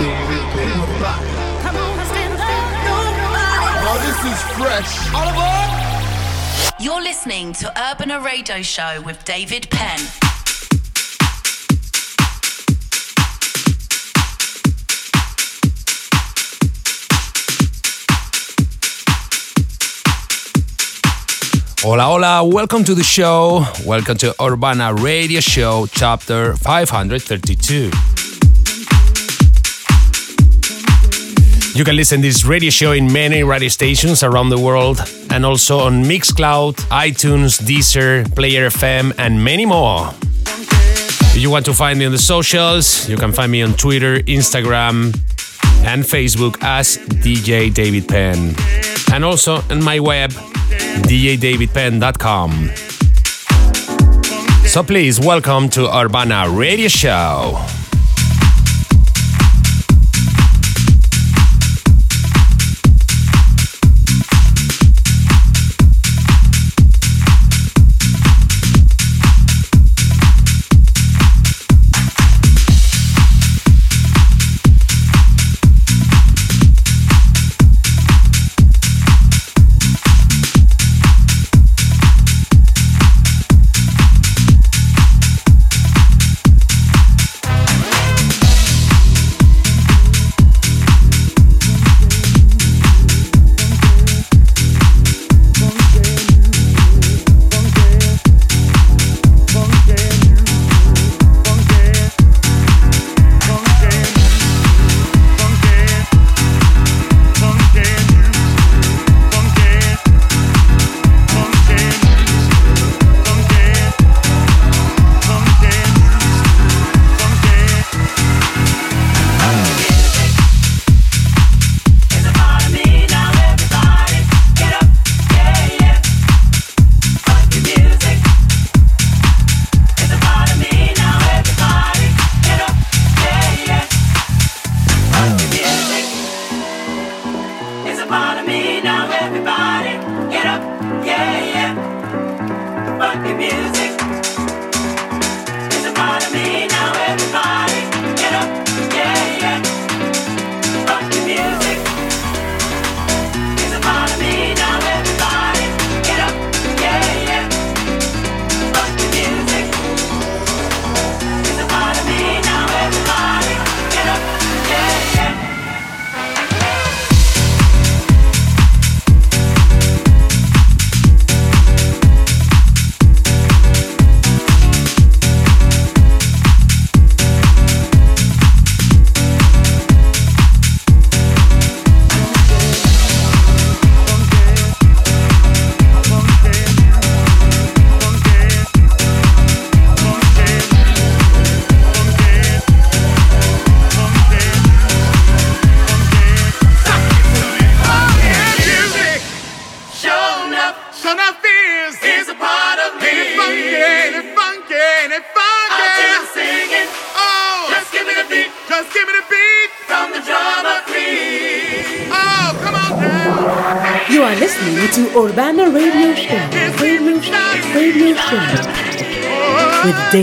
Oh, this is fresh. All aboard! You're listening to Urbana Radio Show with David Penn. Hola, hola, welcome to the show. Welcome to Urbana Radio Show, chapter 532. You can listen to this radio show in many radio stations around the world and also on Mixcloud, iTunes, Deezer, Player FM, and many more. If you want to find me on the socials, you can find me on Twitter, Instagram, and Facebook as DJ David Penn. And also on my web, djdavidpenn.com. So please welcome to Urbana Radio Show.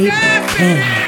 With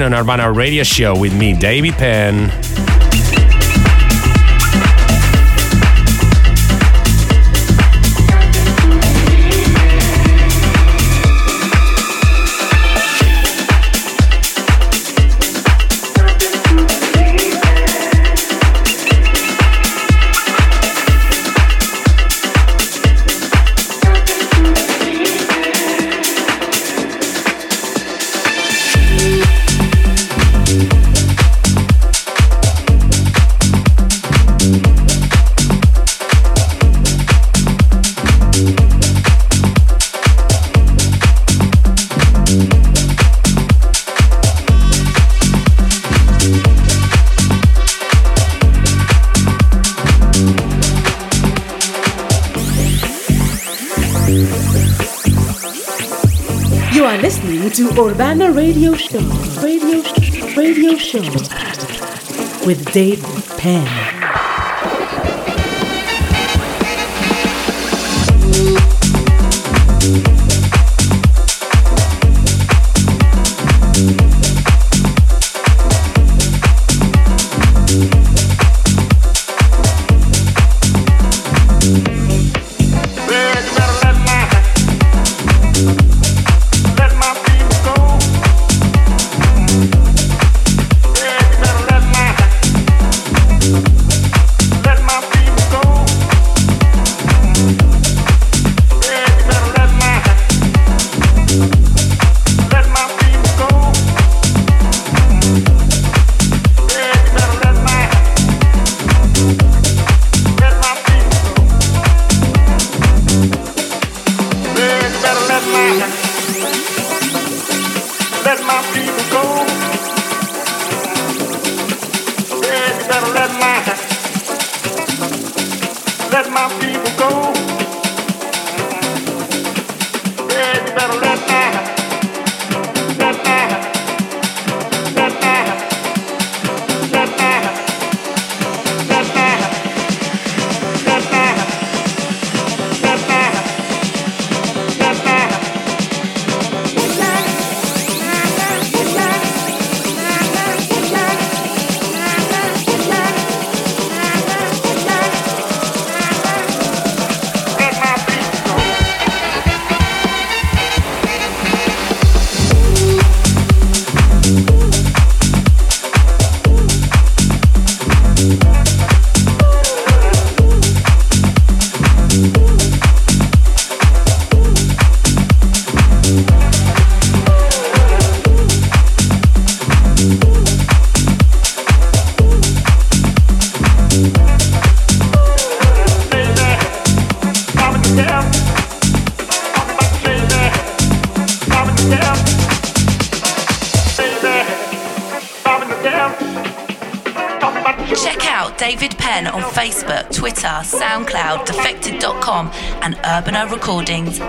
On Nirvana radio show with me, David Penn. Urbana Radio Show, Radio, radio Show with Dave Penn. urbanarecordings.com.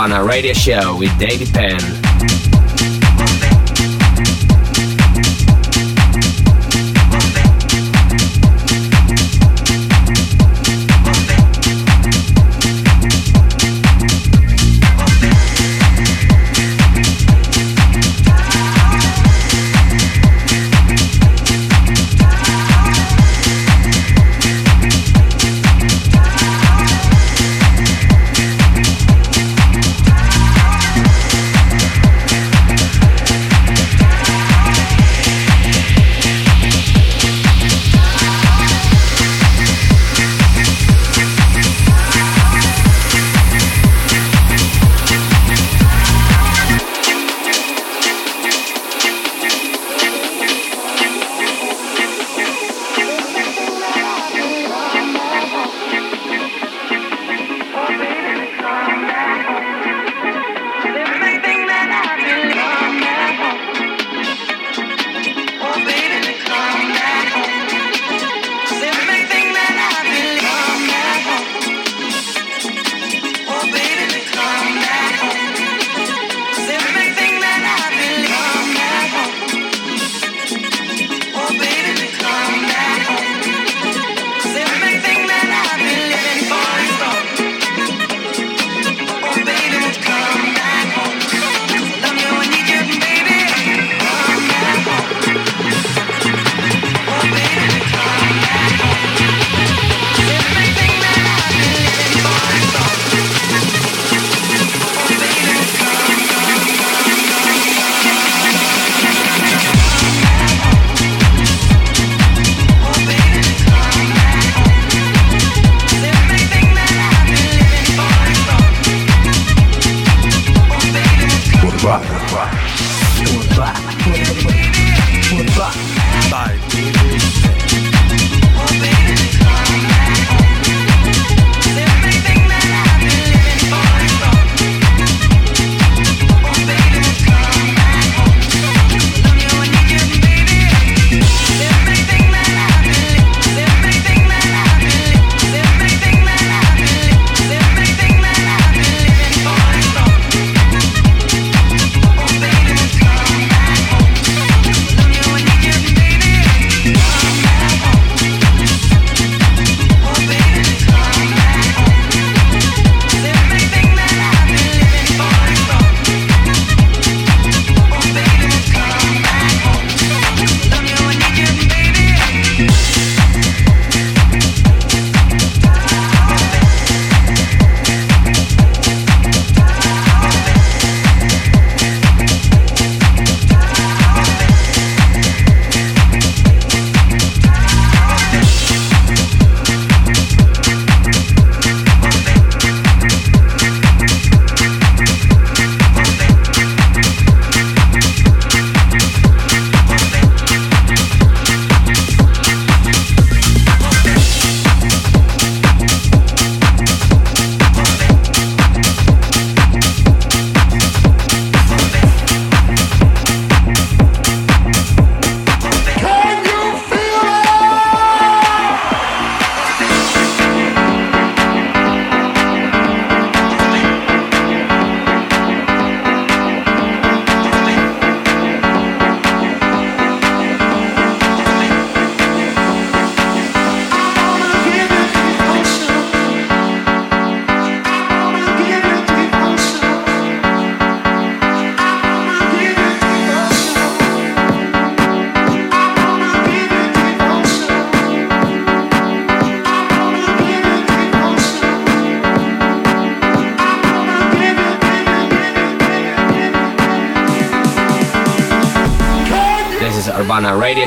Urbana Radio Show with David Penn.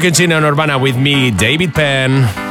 You can tune on Urbana with me, David Penn.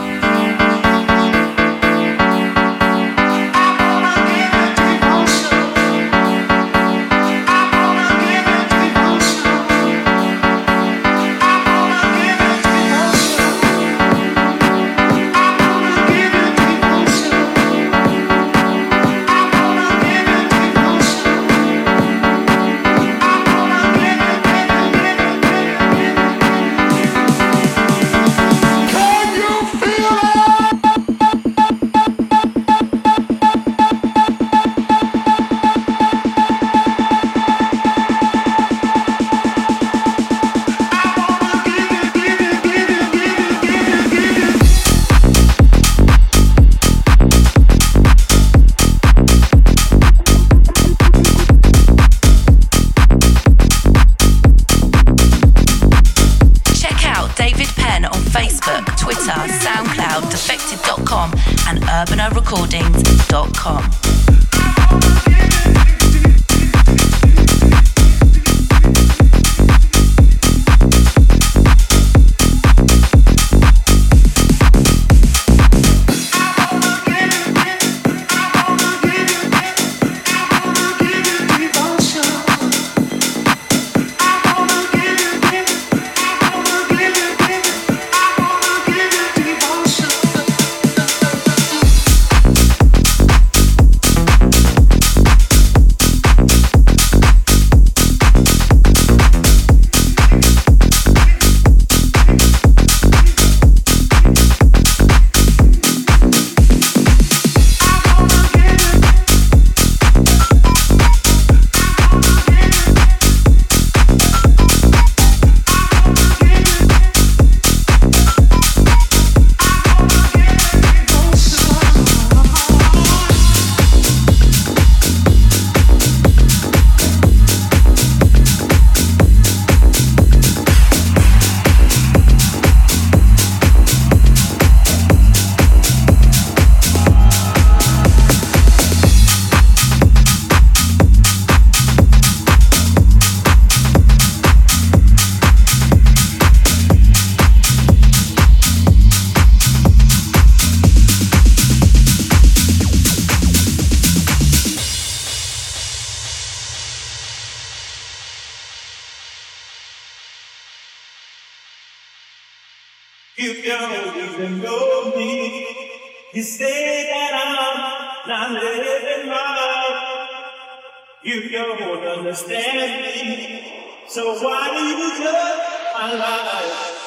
Facebook, Twitter, SoundCloud, Defected.com, and UrbanaRecordings.com. You don't understand me. So why do you judge my life?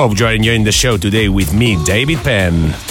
hope you are enjoying the show today with me, David Penn.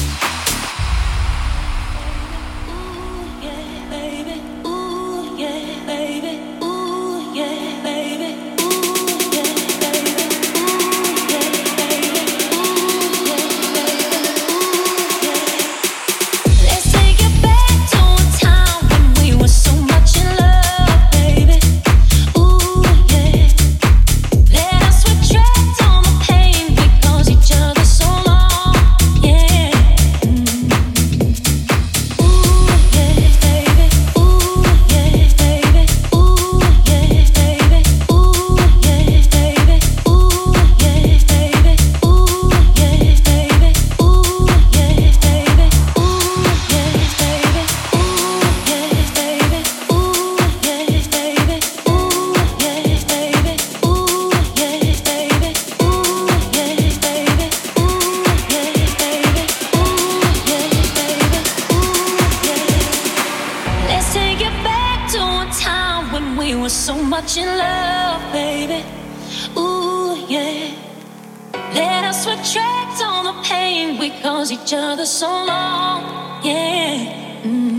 we each other so long, yeah. Mm.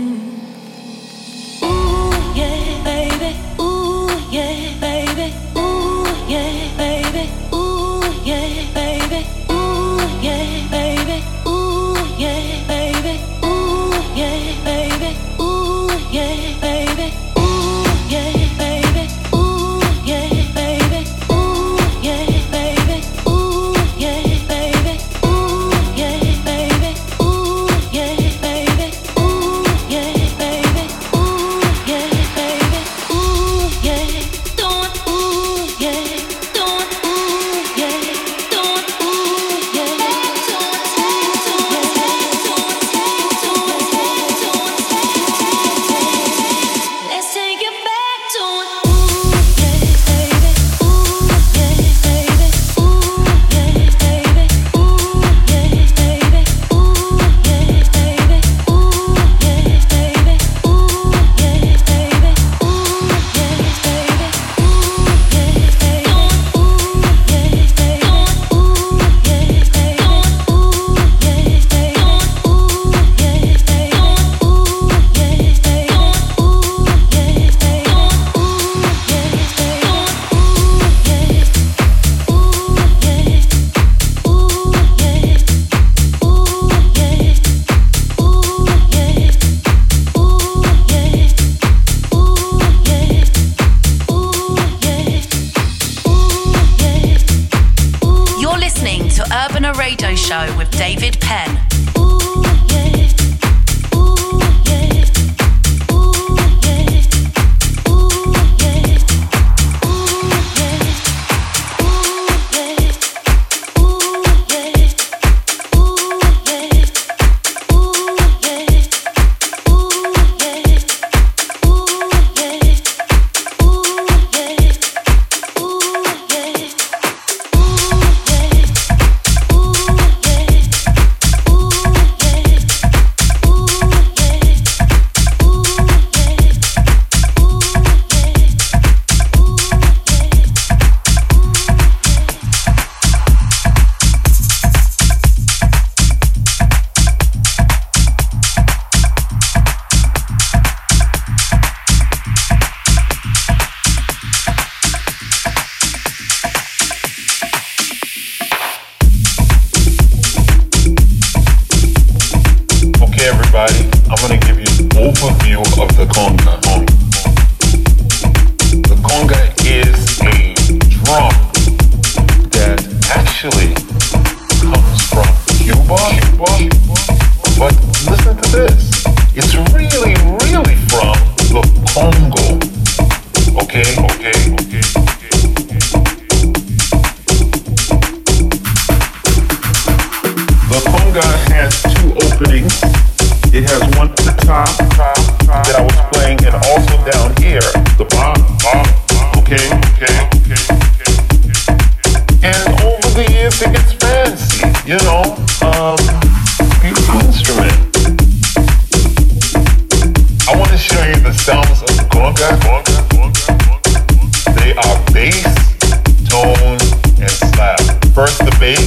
First the bass,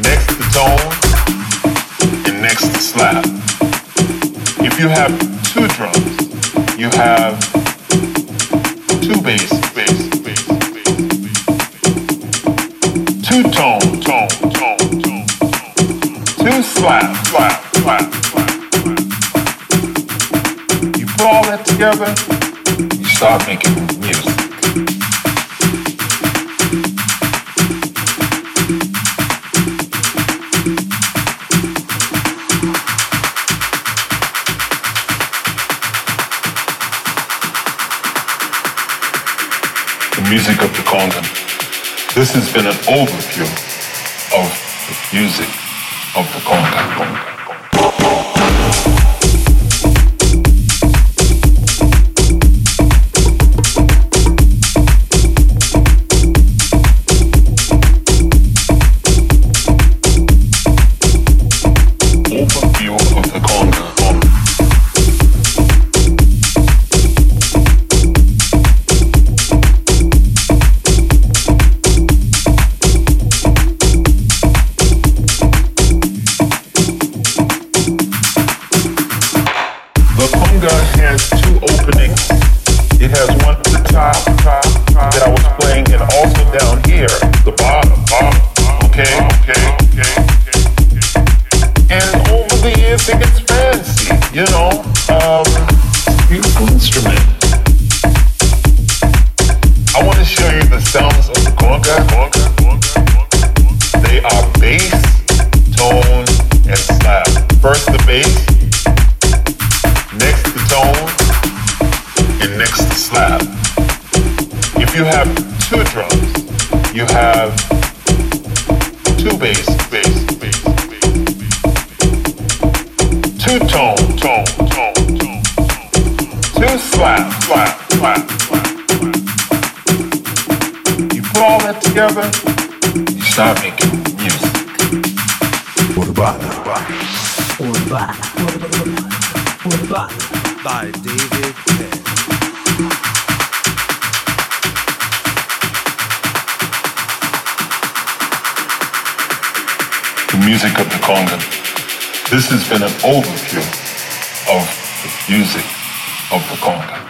next the tone, and next the slap. If you have two drums, you have two bass, bass, bass, bass, two tone, tone, tone, tone, two slap, slap, slap, slap. You put all that together, you start making This has been an overview of the music of the Conga. If you have two drums, you have two bass, bass, bass, bass, bass two tone, tone, tone, tone, two slap, slap, slap, slap. You put all that together, you start making music. Urbana. Urbana. Urbana. Urbana. Urbana. By David Penn. music of the Congo. This has been an overview of the music of the Congo.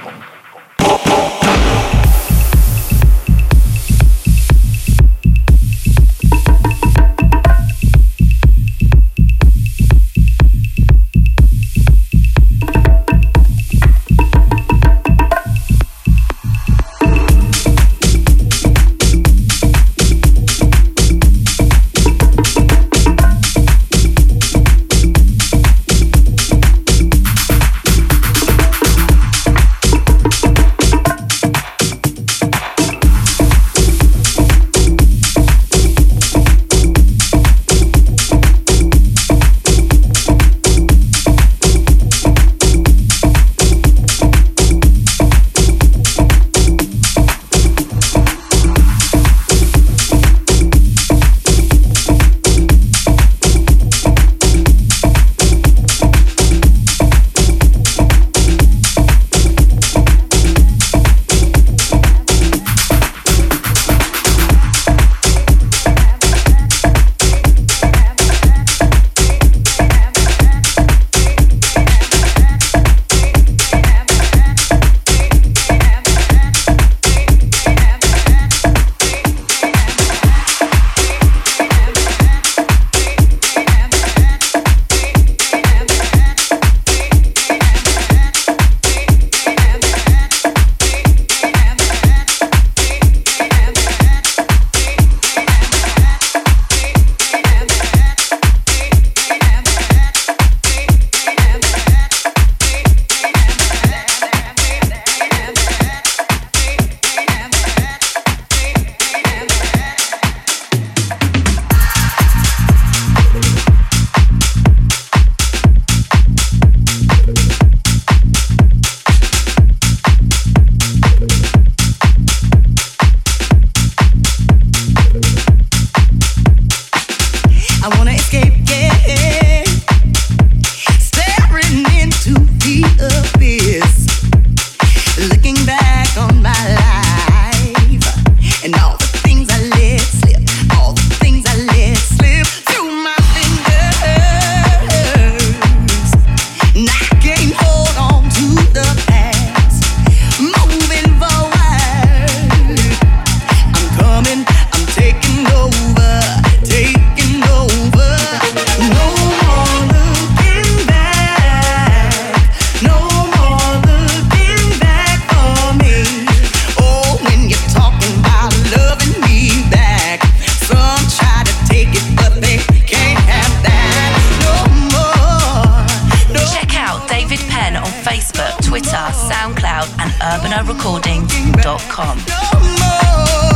Twitter, SoundCloud, and urbanarecording.com.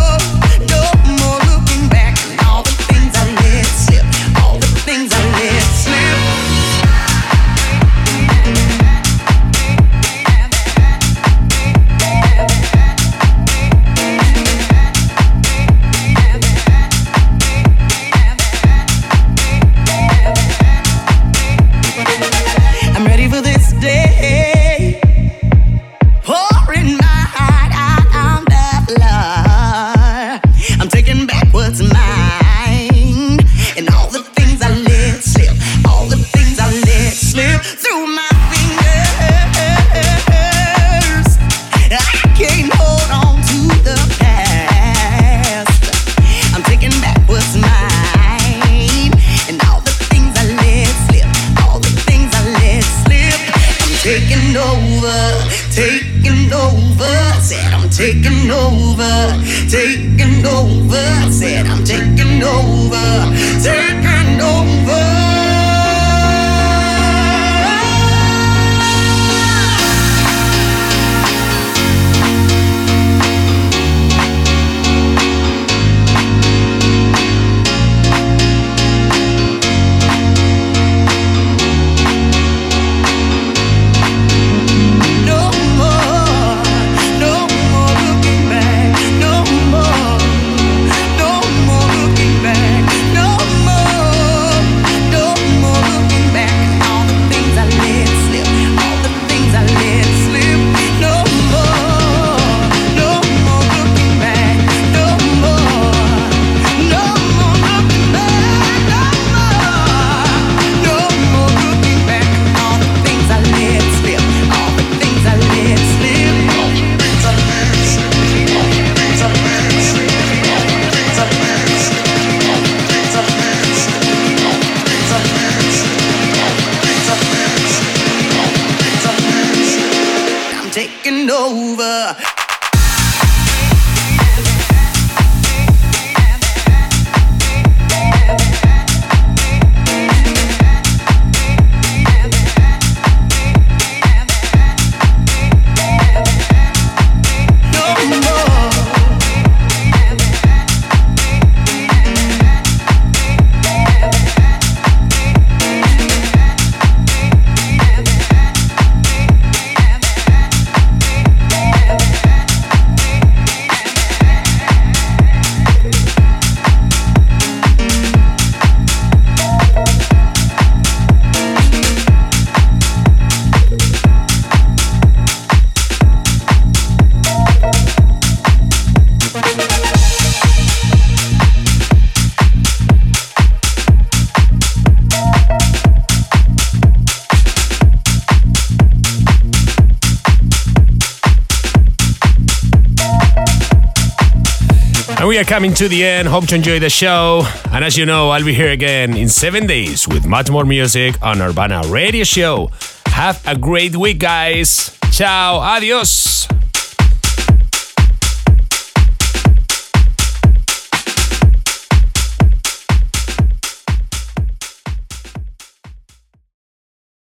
we are coming to the end. Hope you enjoy the show. And as you know, I'll be here again in seven days with much more music on Urbana Radio Show. Have a great week, guys. Ciao. Adios.